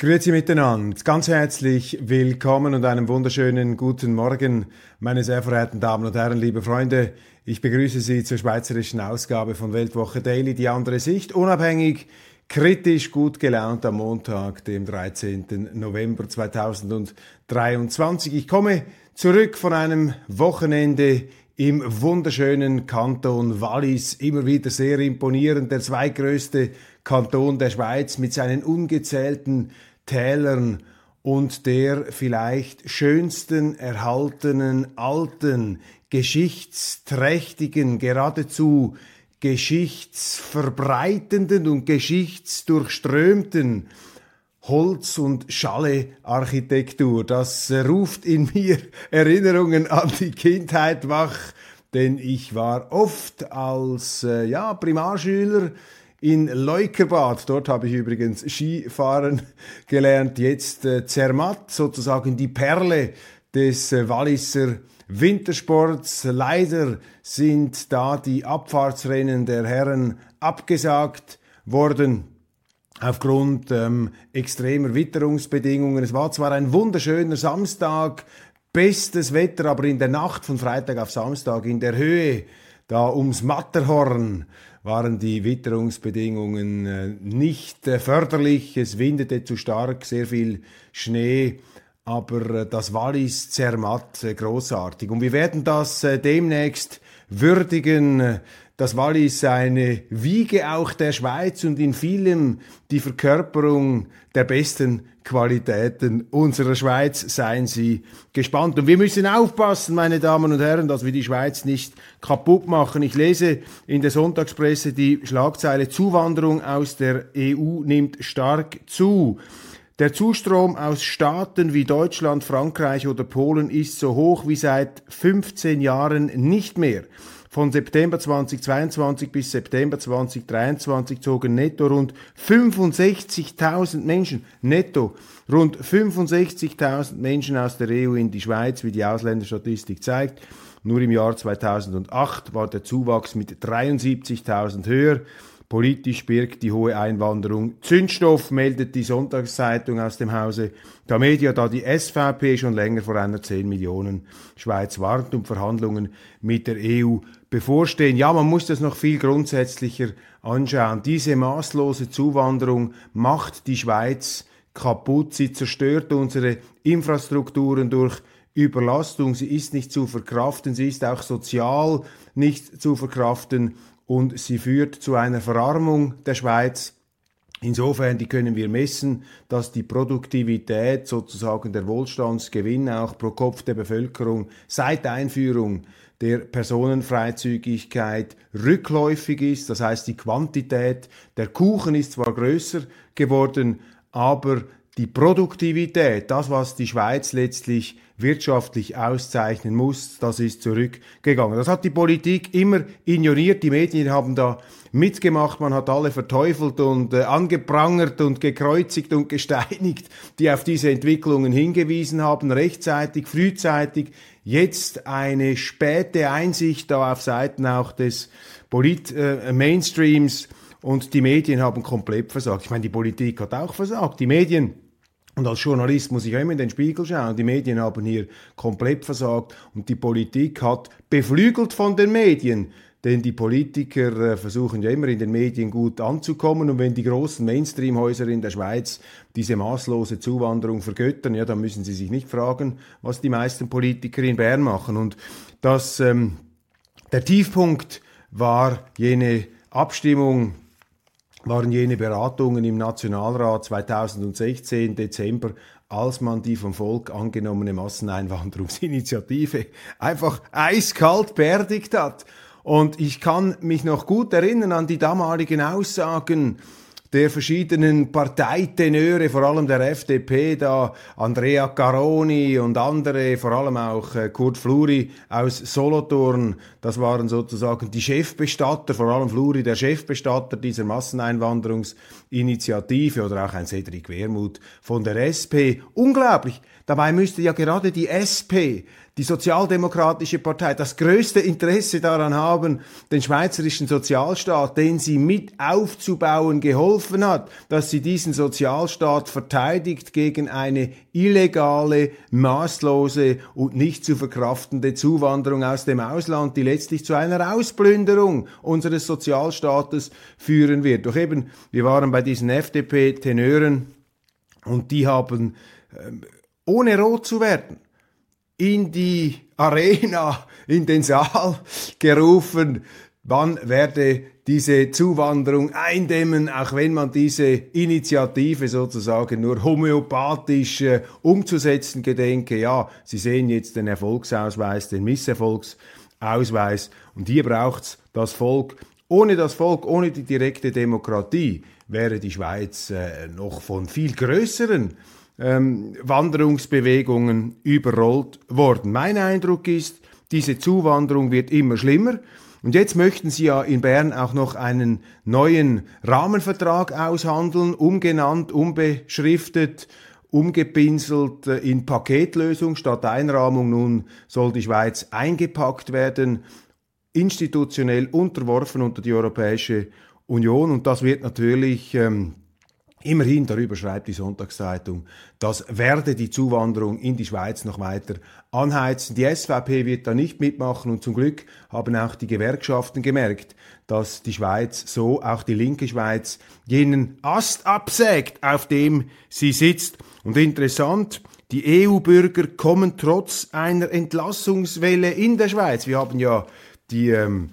Grüezi miteinander, ganz herzlich willkommen und einen wunderschönen guten Morgen, meine sehr verehrten Damen und Herren, liebe Freunde. Ich begrüße Sie zur schweizerischen Ausgabe von Weltwoche Daily, die andere Sicht, unabhängig, kritisch, gut gelaunt am Montag, dem 13. November 2023. Ich komme zurück von einem Wochenende im wunderschönen Kanton Wallis, immer wieder sehr imponierend, der zweitgrößte Kanton der Schweiz mit seinen ungezählten Tälern und der vielleicht schönsten erhaltenen alten, geschichtsträchtigen, geradezu geschichtsverbreitenden und geschichtsdurchströmten Holz- und Schalle-Architektur. Das ruft in mir Erinnerungen an die Kindheit wach, denn ich war oft als äh, ja, Primarschüler in Leukerbad. Dort habe ich übrigens Skifahren gelernt. Jetzt äh, Zermatt, sozusagen die Perle des äh, Walliser Wintersports. Leider sind da die Abfahrtsrennen der Herren abgesagt worden aufgrund ähm, extremer Witterungsbedingungen. Es war zwar ein wunderschöner Samstag, bestes Wetter, aber in der Nacht von Freitag auf Samstag in der Höhe, da ums Matterhorn, waren die Witterungsbedingungen äh, nicht äh, förderlich. Es windete zu stark, sehr viel Schnee, aber äh, das Wallis Zermatt großartig. Und wir werden das demnächst würdigen. Das Wallis eine Wiege auch der Schweiz und in vielem die Verkörperung der besten Qualitäten unserer Schweiz. Seien Sie gespannt. Und wir müssen aufpassen, meine Damen und Herren, dass wir die Schweiz nicht kaputt machen. Ich lese in der Sonntagspresse die Schlagzeile Zuwanderung aus der EU nimmt stark zu. Der Zustrom aus Staaten wie Deutschland, Frankreich oder Polen ist so hoch wie seit 15 Jahren nicht mehr. Von September 2022 bis September 2023 zogen netto rund 65.000 Menschen, netto rund 65.000 Menschen aus der EU in die Schweiz, wie die Ausländerstatistik zeigt. Nur im Jahr 2008 war der Zuwachs mit 73.000 höher. Politisch birgt die hohe Einwanderung Zündstoff, meldet die Sonntagszeitung aus dem Hause der Media, da die SVP schon länger vor einer 10 Millionen Schweiz warnt und Verhandlungen mit der EU bevorstehen. Ja, man muss das noch viel grundsätzlicher anschauen. Diese maßlose Zuwanderung macht die Schweiz kaputt. Sie zerstört unsere Infrastrukturen durch Überlastung. Sie ist nicht zu verkraften. Sie ist auch sozial nicht zu verkraften und sie führt zu einer Verarmung der Schweiz. Insofern, die können wir messen, dass die Produktivität, sozusagen der Wohlstandsgewinn auch pro Kopf der Bevölkerung seit Einführung der Personenfreizügigkeit rückläufig ist. Das heißt, die Quantität der Kuchen ist zwar größer geworden, aber die Produktivität, das, was die Schweiz letztlich wirtschaftlich auszeichnen muss, das ist zurückgegangen. Das hat die Politik immer ignoriert. Die Medien haben da mitgemacht. Man hat alle verteufelt und äh, angeprangert und gekreuzigt und gesteinigt, die auf diese Entwicklungen hingewiesen haben, rechtzeitig, frühzeitig. Jetzt eine späte Einsicht da auf Seiten auch des Polit-Mainstreams. Äh, und die Medien haben komplett versagt. Ich meine, die Politik hat auch versagt. Die Medien und als Journalist muss ich auch immer in den Spiegel schauen. Die Medien haben hier komplett versagt und die Politik hat beflügelt von den Medien. Denn die Politiker äh, versuchen ja immer in den Medien gut anzukommen und wenn die großen Mainstream-Häuser in der Schweiz diese maßlose Zuwanderung vergöttern, ja, dann müssen sie sich nicht fragen, was die meisten Politiker in Bern machen. Und das, ähm, der Tiefpunkt war jene Abstimmung waren jene Beratungen im Nationalrat 2016, Dezember, als man die vom Volk angenommene Masseneinwanderungsinitiative einfach eiskalt beerdigt hat. Und ich kann mich noch gut erinnern an die damaligen Aussagen der verschiedenen Parteitenöre, vor allem der FDP, da Andrea Caroni und andere, vor allem auch äh, Kurt Fluri aus Solothurn, das waren sozusagen die Chefbestatter, vor allem Fluri der Chefbestatter dieser Masseneinwanderungsinitiative oder auch ein Cedric Wermuth von der SP. Unglaublich. Dabei müsste ja gerade die SP die Sozialdemokratische Partei das größte Interesse daran haben, den schweizerischen Sozialstaat, den sie mit aufzubauen geholfen hat, dass sie diesen Sozialstaat verteidigt gegen eine illegale, maßlose und nicht zu verkraftende Zuwanderung aus dem Ausland, die letztlich zu einer Ausplünderung unseres Sozialstaates führen wird. Doch eben, wir waren bei diesen FDP-Tenören und die haben, äh, ohne rot zu werden, in die Arena, in den Saal gerufen, wann werde diese Zuwanderung eindämmen, auch wenn man diese Initiative sozusagen nur homöopathisch äh, umzusetzen gedenke. Ja, Sie sehen jetzt den Erfolgsausweis, den Misserfolgsausweis und hier braucht's das Volk. Ohne das Volk, ohne die direkte Demokratie wäre die Schweiz äh, noch von viel größeren ähm, Wanderungsbewegungen überrollt worden. Mein Eindruck ist, diese Zuwanderung wird immer schlimmer. Und jetzt möchten Sie ja in Bern auch noch einen neuen Rahmenvertrag aushandeln, umgenannt, umbeschriftet, umgepinselt äh, in Paketlösung statt Einrahmung. Nun soll die Schweiz eingepackt werden, institutionell unterworfen unter die Europäische Union. Und das wird natürlich ähm, Immerhin, darüber schreibt die Sonntagszeitung, das werde die Zuwanderung in die Schweiz noch weiter anheizen. Die SVP wird da nicht mitmachen und zum Glück haben auch die Gewerkschaften gemerkt, dass die Schweiz, so auch die linke Schweiz, jenen Ast absägt, auf dem sie sitzt. Und interessant, die EU-Bürger kommen trotz einer Entlassungswelle in der Schweiz. Wir haben ja die ähm,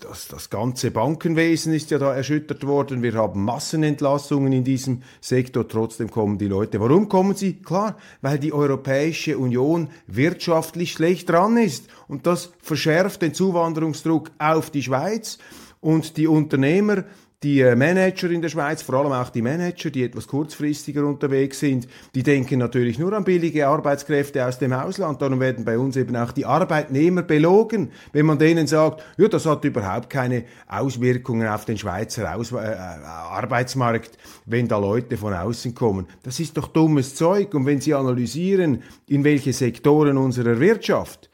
das, das ganze Bankenwesen ist ja da erschüttert worden. Wir haben Massenentlassungen in diesem Sektor. Trotzdem kommen die Leute. Warum kommen sie? Klar, weil die Europäische Union wirtschaftlich schlecht dran ist. Und das verschärft den Zuwanderungsdruck auf die Schweiz. Und die Unternehmer die äh, Manager in der Schweiz, vor allem auch die Manager, die etwas kurzfristiger unterwegs sind, die denken natürlich nur an billige Arbeitskräfte aus dem Ausland. Darum werden bei uns eben auch die Arbeitnehmer belogen, wenn man denen sagt, ja, das hat überhaupt keine Auswirkungen auf den Schweizer Aus äh, äh Arbeitsmarkt, wenn da Leute von außen kommen. Das ist doch dummes Zeug. Und wenn Sie analysieren, in welche Sektoren unserer Wirtschaft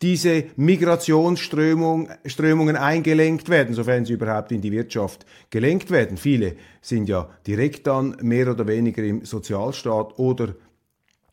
diese Migrationsströmungen eingelenkt werden, sofern sie überhaupt in die Wirtschaft gelenkt werden. Viele sind ja direkt dann mehr oder weniger im Sozialstaat oder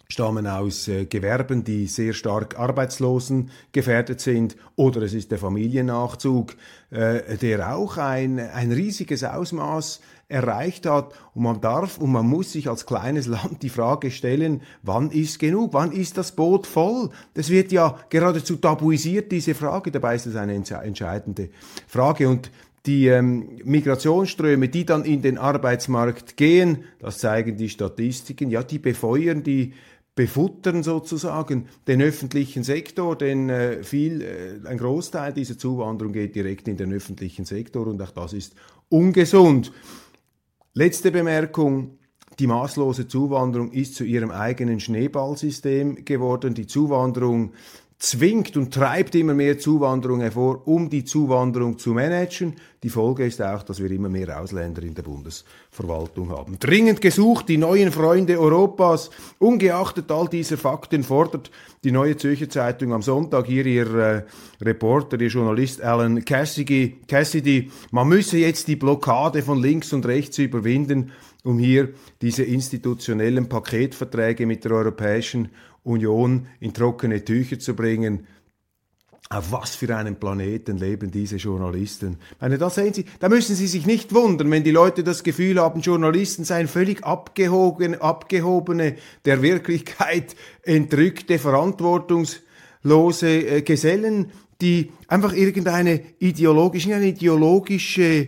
stammen aus äh, Gewerben, die sehr stark arbeitslosen gefährdet sind, oder es ist der Familiennachzug, äh, der auch ein, ein riesiges Ausmaß erreicht hat. Und man darf und man muss sich als kleines Land die Frage stellen, wann ist genug? Wann ist das Boot voll? Das wird ja geradezu tabuisiert, diese Frage. Dabei ist es eine entscheidende Frage. Und die ähm, Migrationsströme, die dann in den Arbeitsmarkt gehen, das zeigen die Statistiken, ja, die befeuern die befuttern sozusagen den öffentlichen Sektor, denn äh, viel, äh, ein Großteil dieser Zuwanderung geht direkt in den öffentlichen Sektor und auch das ist ungesund. Letzte Bemerkung. Die maßlose Zuwanderung ist zu ihrem eigenen Schneeballsystem geworden. Die Zuwanderung zwingt und treibt immer mehr Zuwanderung hervor, um die Zuwanderung zu managen. Die Folge ist auch, dass wir immer mehr Ausländer in der Bundesverwaltung haben. Dringend gesucht, die neuen Freunde Europas. Ungeachtet all dieser Fakten fordert die Neue Zürcher Zeitung am Sonntag hier ihr äh, Reporter, ihr Journalist Alan Cassidy, Cassidy, man müsse jetzt die Blockade von links und rechts überwinden, um hier diese institutionellen Paketverträge mit der Europäischen Union in trockene Tücher zu bringen. Auf was für einem Planeten leben diese Journalisten? Ich meine, da sehen Sie, da müssen Sie sich nicht wundern, wenn die Leute das Gefühl haben, Journalisten seien völlig abgehoben, abgehobene, der Wirklichkeit entrückte, verantwortungslose äh, Gesellen, die einfach irgendeine ideologische, eine ideologische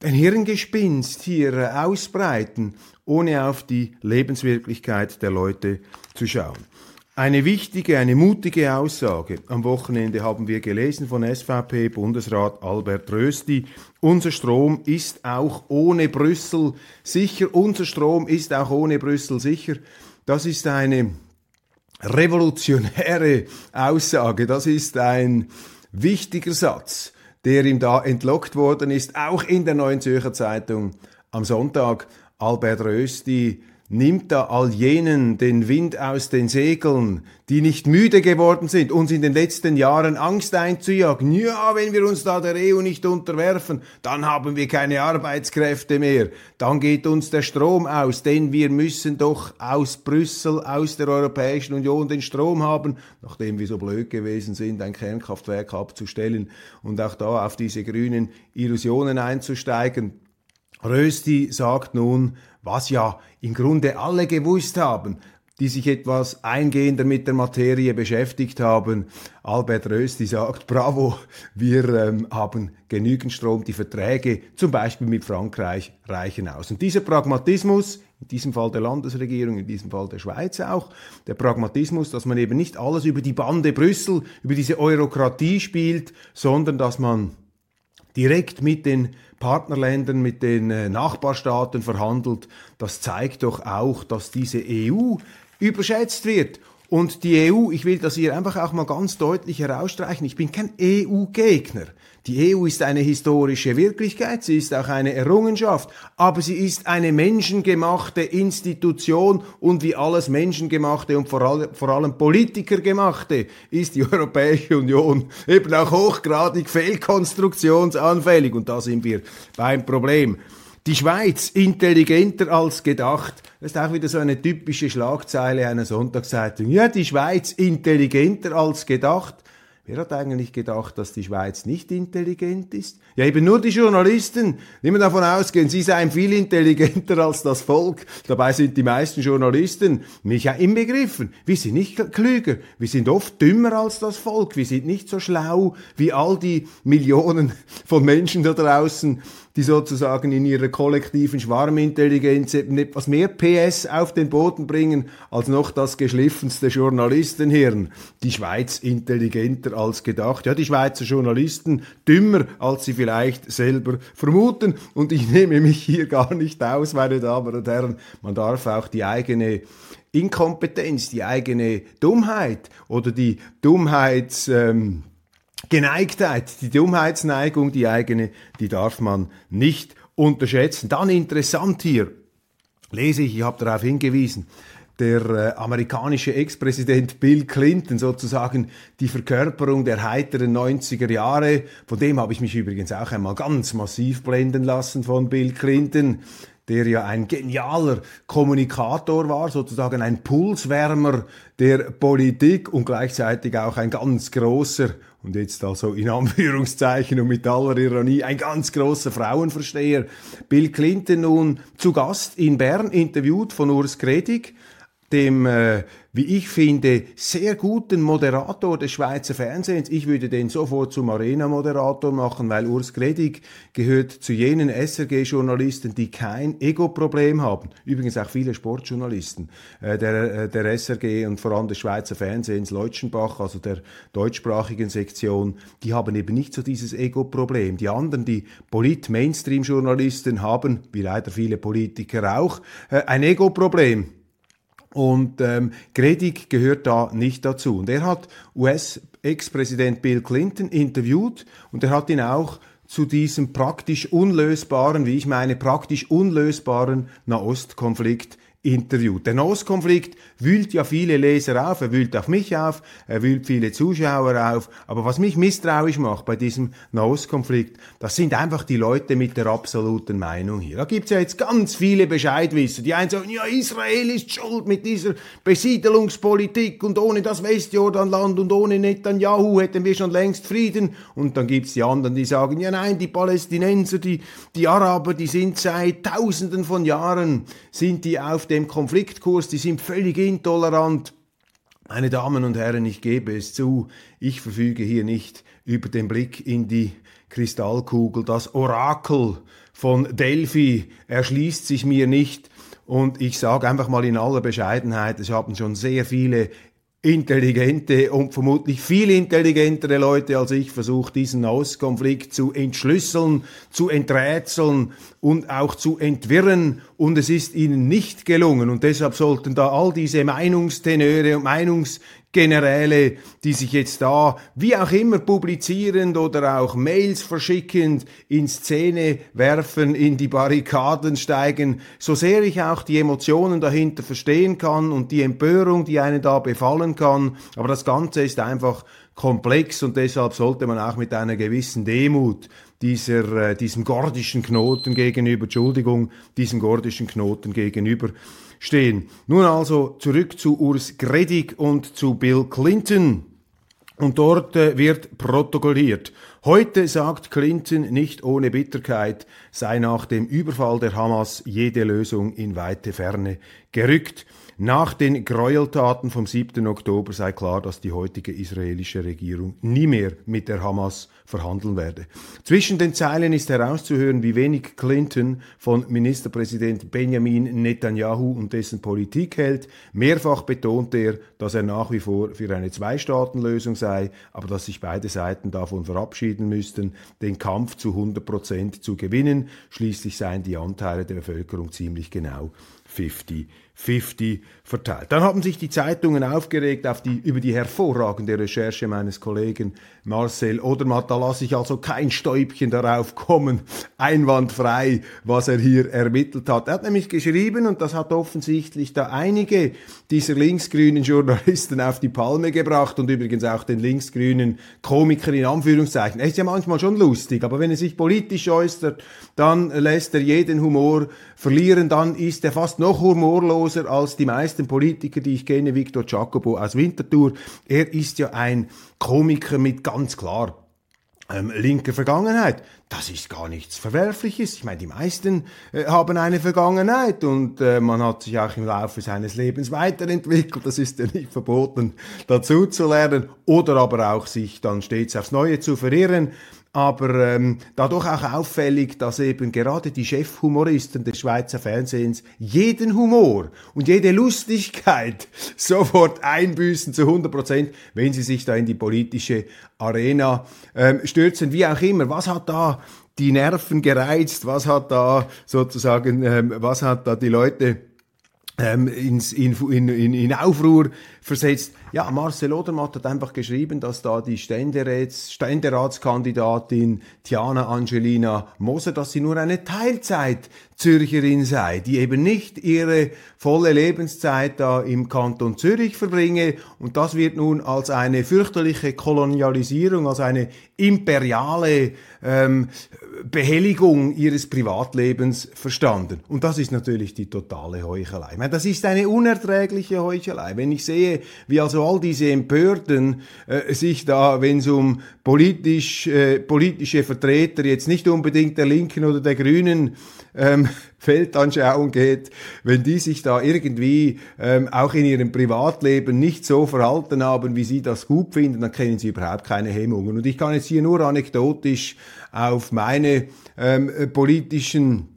Ein Hirngespinst hier äh, ausbreiten, ohne auf die Lebenswirklichkeit der Leute zu schauen. Eine wichtige, eine mutige Aussage. Am Wochenende haben wir gelesen von SVP-Bundesrat Albert Rösti. Unser Strom ist auch ohne Brüssel sicher. Unser Strom ist auch ohne Brüssel sicher. Das ist eine revolutionäre Aussage. Das ist ein wichtiger Satz der ihm da entlockt worden ist, auch in der Neuen Zürcher Zeitung am Sonntag. Albert Rösti nimmt da all jenen den Wind aus den Segeln, die nicht müde geworden sind, uns in den letzten Jahren Angst einzujagen. Ja, wenn wir uns da der EU nicht unterwerfen, dann haben wir keine Arbeitskräfte mehr, dann geht uns der Strom aus, denn wir müssen doch aus Brüssel, aus der Europäischen Union den Strom haben, nachdem wir so blöd gewesen sind, ein Kernkraftwerk abzustellen und auch da auf diese grünen Illusionen einzusteigen. Rösti sagt nun, was ja im Grunde alle gewusst haben, die sich etwas eingehender mit der Materie beschäftigt haben. Albert Rösti sagt, bravo, wir ähm, haben genügend Strom, die Verträge zum Beispiel mit Frankreich reichen aus. Und dieser Pragmatismus, in diesem Fall der Landesregierung, in diesem Fall der Schweiz auch, der Pragmatismus, dass man eben nicht alles über die Bande Brüssel, über diese Eurokratie spielt, sondern dass man direkt mit den Partnerländern, mit den äh, Nachbarstaaten verhandelt, das zeigt doch auch, dass diese EU überschätzt wird. Und die EU, ich will das hier einfach auch mal ganz deutlich herausstreichen, ich bin kein EU-Gegner. Die EU ist eine historische Wirklichkeit, sie ist auch eine Errungenschaft, aber sie ist eine menschengemachte Institution und wie alles menschengemachte und vor allem, vor allem Politikergemachte ist die Europäische Union eben auch hochgradig fehlkonstruktionsanfällig und da sind wir beim Problem. Die Schweiz intelligenter als gedacht. Das ist auch wieder so eine typische Schlagzeile einer Sonntagszeitung. Ja, die Schweiz intelligenter als gedacht. Wer hat eigentlich gedacht, dass die Schweiz nicht intelligent ist? Ja, eben nur die Journalisten. Nehmen davon ausgehen, sie seien viel intelligenter als das Volk. Dabei sind die meisten Journalisten mich ja inbegriffen. Wir sind nicht klüger. Wir sind oft dümmer als das Volk. Wir sind nicht so schlau wie all die Millionen von Menschen da draußen, die sozusagen in ihrer kollektiven Schwarmintelligenz etwas mehr PS auf den Boden bringen als noch das geschliffenste Journalistenhirn. Die Schweiz intelligenter als gedacht. Ja, die Schweizer Journalisten dümmer, als sie vielleicht selber vermuten. Und ich nehme mich hier gar nicht aus, meine Damen und Herren. Man darf auch die eigene Inkompetenz, die eigene Dummheit oder die Dummheits... Ähm, Geneigtheit, die Dummheitsneigung, die eigene, die darf man nicht unterschätzen. Dann interessant hier, lese ich, ich habe darauf hingewiesen, der äh, amerikanische Ex-Präsident Bill Clinton, sozusagen die Verkörperung der heiteren 90er Jahre. Von dem habe ich mich übrigens auch einmal ganz massiv blenden lassen von Bill Clinton der ja ein genialer Kommunikator war, sozusagen ein Pulswärmer der Politik und gleichzeitig auch ein ganz großer, und jetzt also in Anführungszeichen und mit aller Ironie, ein ganz großer Frauenversteher. Bill Clinton nun zu Gast in Bern, interviewt von Urs Gredig, dem, äh, wie ich finde, sehr guten Moderator des Schweizer Fernsehens. Ich würde den sofort zum Arena-Moderator machen, weil Urs Gredig gehört zu jenen SRG-Journalisten, die kein Ego-Problem haben. Übrigens auch viele Sportjournalisten äh, der, äh, der SRG und vor allem des Schweizer Fernsehens, Leutschenbach, also der deutschsprachigen Sektion, die haben eben nicht so dieses Ego-Problem. Die anderen, die Polit-Mainstream-Journalisten haben, wie leider viele Politiker auch, äh, ein Ego-Problem. Und ähm, Gredig gehört da nicht dazu. Und er hat US-Ex-Präsident Bill Clinton interviewt und er hat ihn auch zu diesem praktisch unlösbaren, wie ich meine, praktisch unlösbaren Nahostkonflikt interviewt. Der Nahostkonflikt wühlt ja viele Leser auf, er wühlt auch mich auf, er wühlt viele Zuschauer auf. Aber was mich misstrauisch macht bei diesem Nahostkonflikt, das sind einfach die Leute mit der absoluten Meinung hier. Da gibt's ja jetzt ganz viele Bescheidwisser. Die einen sagen, ja, Israel ist schuld mit dieser Besiedelungspolitik und ohne das Westjordanland und ohne Netanyahu hätten wir schon längst Frieden. Und dann gibt's die anderen, die sagen, ja nein, die Palästinenser, die, die Araber, die sind seit Tausenden von Jahren, sind die auf dem Konfliktkurs, die sind völlig intolerant. Meine Damen und Herren, ich gebe es zu, ich verfüge hier nicht über den Blick in die Kristallkugel. Das Orakel von Delphi erschließt sich mir nicht. Und ich sage einfach mal in aller Bescheidenheit, es haben schon sehr viele intelligente und vermutlich viel intelligentere Leute als ich versucht, diesen Nahostkonflikt zu entschlüsseln, zu enträtseln und auch zu entwirren. Und es ist ihnen nicht gelungen. Und deshalb sollten da all diese Meinungstenöre und Meinungs Generäle, die sich jetzt da, wie auch immer publizierend oder auch Mails verschickend, in Szene werfen, in die Barrikaden steigen, so sehr ich auch die Emotionen dahinter verstehen kann und die Empörung, die einen da befallen kann, aber das Ganze ist einfach komplex und deshalb sollte man auch mit einer gewissen Demut dieser, äh, diesem gordischen Knoten gegenüber, Entschuldigung, diesem gordischen Knoten gegenüber stehen. Nun also zurück zu Urs Gredig und zu Bill Clinton. Und dort äh, wird protokolliert. Heute sagt Clinton nicht ohne Bitterkeit, sei nach dem Überfall der Hamas jede Lösung in weite Ferne gerückt. Nach den Gräueltaten vom 7. Oktober sei klar, dass die heutige israelische Regierung nie mehr mit der Hamas verhandeln werde. Zwischen den Zeilen ist herauszuhören, wie wenig Clinton von Ministerpräsident Benjamin Netanyahu und dessen Politik hält. Mehrfach betont er, dass er nach wie vor für eine Zwei-Staaten-Lösung sei, aber dass sich beide Seiten davon verabschieden müssten, den Kampf zu 100 Prozent zu gewinnen. Schließlich seien die Anteile der Bevölkerung ziemlich genau 50 50 verteilt. Dann haben sich die Zeitungen aufgeregt auf die, über die hervorragende Recherche meines Kollegen Marcel Odermatt. Da lasse ich also kein Stäubchen darauf kommen, einwandfrei, was er hier ermittelt hat. Er hat nämlich geschrieben, und das hat offensichtlich da einige dieser linksgrünen Journalisten auf die Palme gebracht und übrigens auch den linksgrünen Komiker in Anführungszeichen. Er ist ja manchmal schon lustig, aber wenn er sich politisch äußert, dann lässt er jeden Humor verlieren, dann ist er fast noch humorlos harmloser als die meisten Politiker, die ich kenne, Victor Jacobo aus Winterthur. Er ist ja ein Komiker mit ganz klar ähm, linker Vergangenheit. Das ist gar nichts Verwerfliches. Ich meine, die meisten äh, haben eine Vergangenheit und äh, man hat sich auch im Laufe seines Lebens weiterentwickelt. Das ist ja nicht verboten, dazu zu lernen oder aber auch sich dann stets aufs Neue zu verirren aber ähm, dadurch auch auffällig, dass eben gerade die Chefhumoristen des Schweizer Fernsehens jeden Humor und jede Lustigkeit sofort einbüßen zu 100 Prozent, wenn sie sich da in die politische Arena ähm, stürzen, wie auch immer. Was hat da die Nerven gereizt? Was hat da sozusagen, ähm, was hat da die Leute ähm, ins, in, in, in Aufruhr versetzt? Ja, Marcel Odermatt hat einfach geschrieben, dass da die Ständerats, Ständeratskandidatin Tiana Angelina Moser, dass sie nur eine Teilzeit Zürcherin sei, die eben nicht ihre volle Lebenszeit da im Kanton Zürich verbringe. Und das wird nun als eine fürchterliche Kolonialisierung, als eine imperiale ähm, Behelligung ihres Privatlebens verstanden. Und das ist natürlich die totale Heuchelei. Das ist eine unerträgliche Heuchelei. Wenn ich sehe, wie also all diese Empörten äh, sich da, wenn es um politisch, äh, politische Vertreter, jetzt nicht unbedingt der Linken oder der Grünen, ähm, Weltanschauung geht, wenn die sich da irgendwie ähm, auch in ihrem Privatleben nicht so verhalten haben, wie sie das gut finden, dann kennen sie überhaupt keine Hemmungen. Und ich kann jetzt hier nur anekdotisch auf meine ähm, politischen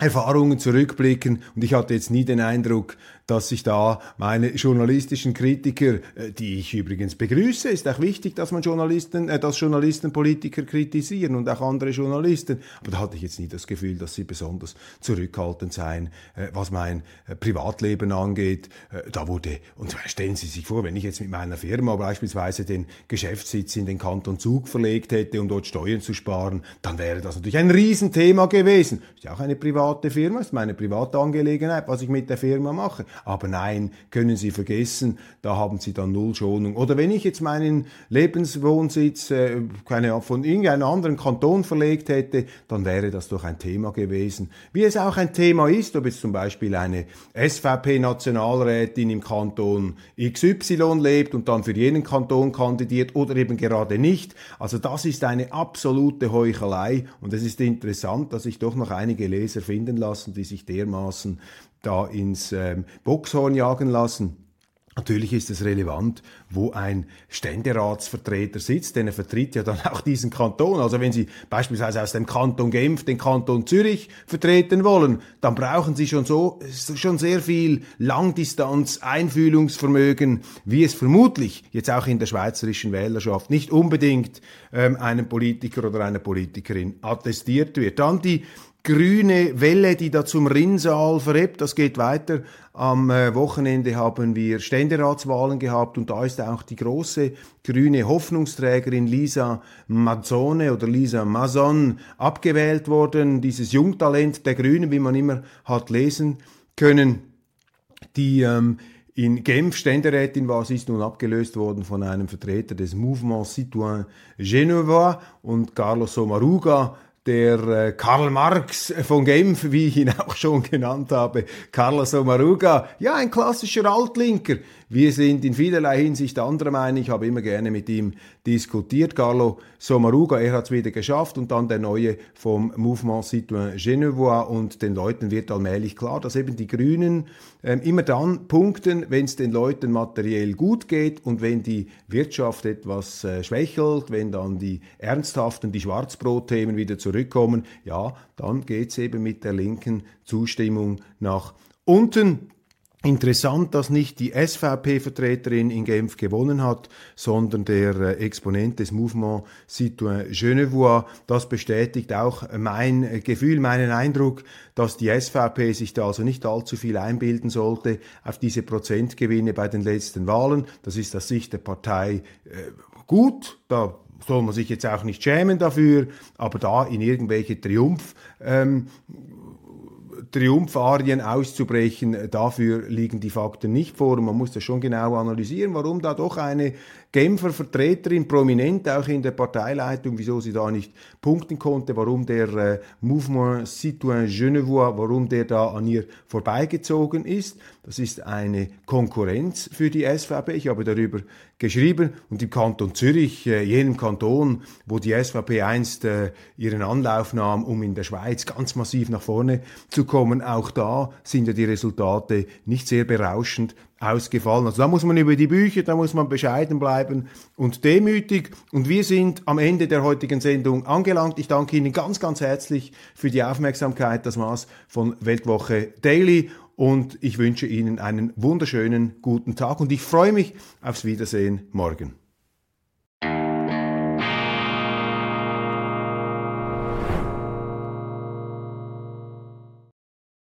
Erfahrungen zurückblicken und ich hatte jetzt nie den Eindruck, dass sich da meine journalistischen Kritiker, äh, die ich übrigens begrüße, ist auch wichtig, dass man Journalisten, äh, dass Journalisten Politiker kritisieren und auch andere Journalisten, aber da hatte ich jetzt nie das Gefühl, dass sie besonders zurückhaltend seien, äh, was mein Privatleben angeht. Da wurde, und stellen Sie sich vor, wenn ich jetzt mit meiner Firma beispielsweise den Geschäftssitz in den Kanton Zug verlegt hätte, um dort Steuern zu sparen, dann wäre das natürlich ein Riesenthema gewesen. Ist ja auch eine private Firma, ist meine private Angelegenheit, was ich mit der Firma mache. Aber nein, können Sie vergessen, da haben Sie dann null Schonung. Oder wenn ich jetzt meinen Lebenswohnsitz äh, keine, von irgendeinem anderen Kanton verlegt hätte, dann wäre das doch ein Thema gewesen. Wie es auch ein Thema ist, ob jetzt zum Beispiel eine SVP-Nationalrätin im Kanton XY lebt und dann für jenen Kanton kandidiert oder eben gerade nicht. Also das ist eine absolute Heuchelei und es ist interessant, dass sich doch noch einige Leser finden lassen, die sich dermaßen da ins ähm, Boxhorn jagen lassen. Natürlich ist es relevant, wo ein Ständeratsvertreter sitzt, denn er vertritt ja dann auch diesen Kanton. Also wenn Sie beispielsweise aus dem Kanton Genf den Kanton Zürich vertreten wollen, dann brauchen Sie schon so schon sehr viel Langdistanz, Einfühlungsvermögen, wie es vermutlich jetzt auch in der schweizerischen Wählerschaft nicht unbedingt ähm, einem Politiker oder einer Politikerin attestiert wird. Dann die grüne Welle, die da zum Rinnsal verebt. Das geht weiter. Am äh, Wochenende haben wir Ständeratswahlen gehabt und da ist auch die große grüne Hoffnungsträgerin Lisa Mazzone oder Lisa Mazon abgewählt worden. Dieses Jungtalent der Grünen, wie man immer hat lesen können, die ähm, in Genf Ständerätin war, sie ist nun abgelöst worden von einem Vertreter des Mouvement Citoyen Genova und Carlos Somaruga der äh, Karl Marx von Genf, wie ich ihn auch schon genannt habe, Carlos Omaruga, ja, ein klassischer Altlinker, wir sind in vielerlei Hinsicht anderer Meinung. Ich habe immer gerne mit ihm diskutiert. Carlo Sommaruga, er hat es wieder geschafft und dann der neue vom Mouvement Citoyen Genevois und den Leuten wird allmählich klar, dass eben die Grünen äh, immer dann punkten, wenn es den Leuten materiell gut geht und wenn die Wirtschaft etwas äh, schwächelt, wenn dann die ernsthaften, die Schwarzbrotthemen wieder zurückkommen, ja, dann geht es eben mit der linken Zustimmung nach unten. Interessant, dass nicht die SVP-Vertreterin in Genf gewonnen hat, sondern der äh, Exponent des Mouvement Citoyen Genevois. Das bestätigt auch mein Gefühl, meinen Eindruck, dass die SVP sich da also nicht allzu viel einbilden sollte auf diese Prozentgewinne bei den letzten Wahlen. Das ist aus Sicht der Partei äh, gut. Da soll man sich jetzt auch nicht schämen dafür, aber da in irgendwelche Triumph ähm, Triumpharien auszubrechen, dafür liegen die Fakten nicht vor. man muss das schon genau analysieren, warum da doch eine Genfer Vertreterin, prominent auch in der Parteileitung, wieso sie da nicht punkten konnte, warum der äh, Mouvement Citoyen Genevois, warum der da an ihr vorbeigezogen ist. Das ist eine Konkurrenz für die SVP. Ich habe darüber geschrieben und im Kanton Zürich, äh, jenem Kanton, wo die SVP einst äh, ihren Anlauf nahm, um in der Schweiz ganz massiv nach vorne zu kommen, auch da sind ja die Resultate nicht sehr berauschend ausgefallen. Also da muss man über die Bücher, da muss man bescheiden bleiben und demütig. Und wir sind am Ende der heutigen Sendung angelangt. Ich danke Ihnen ganz, ganz herzlich für die Aufmerksamkeit. Das war's von Weltwoche Daily und ich wünsche Ihnen einen wunderschönen guten Tag und ich freue mich aufs Wiedersehen morgen.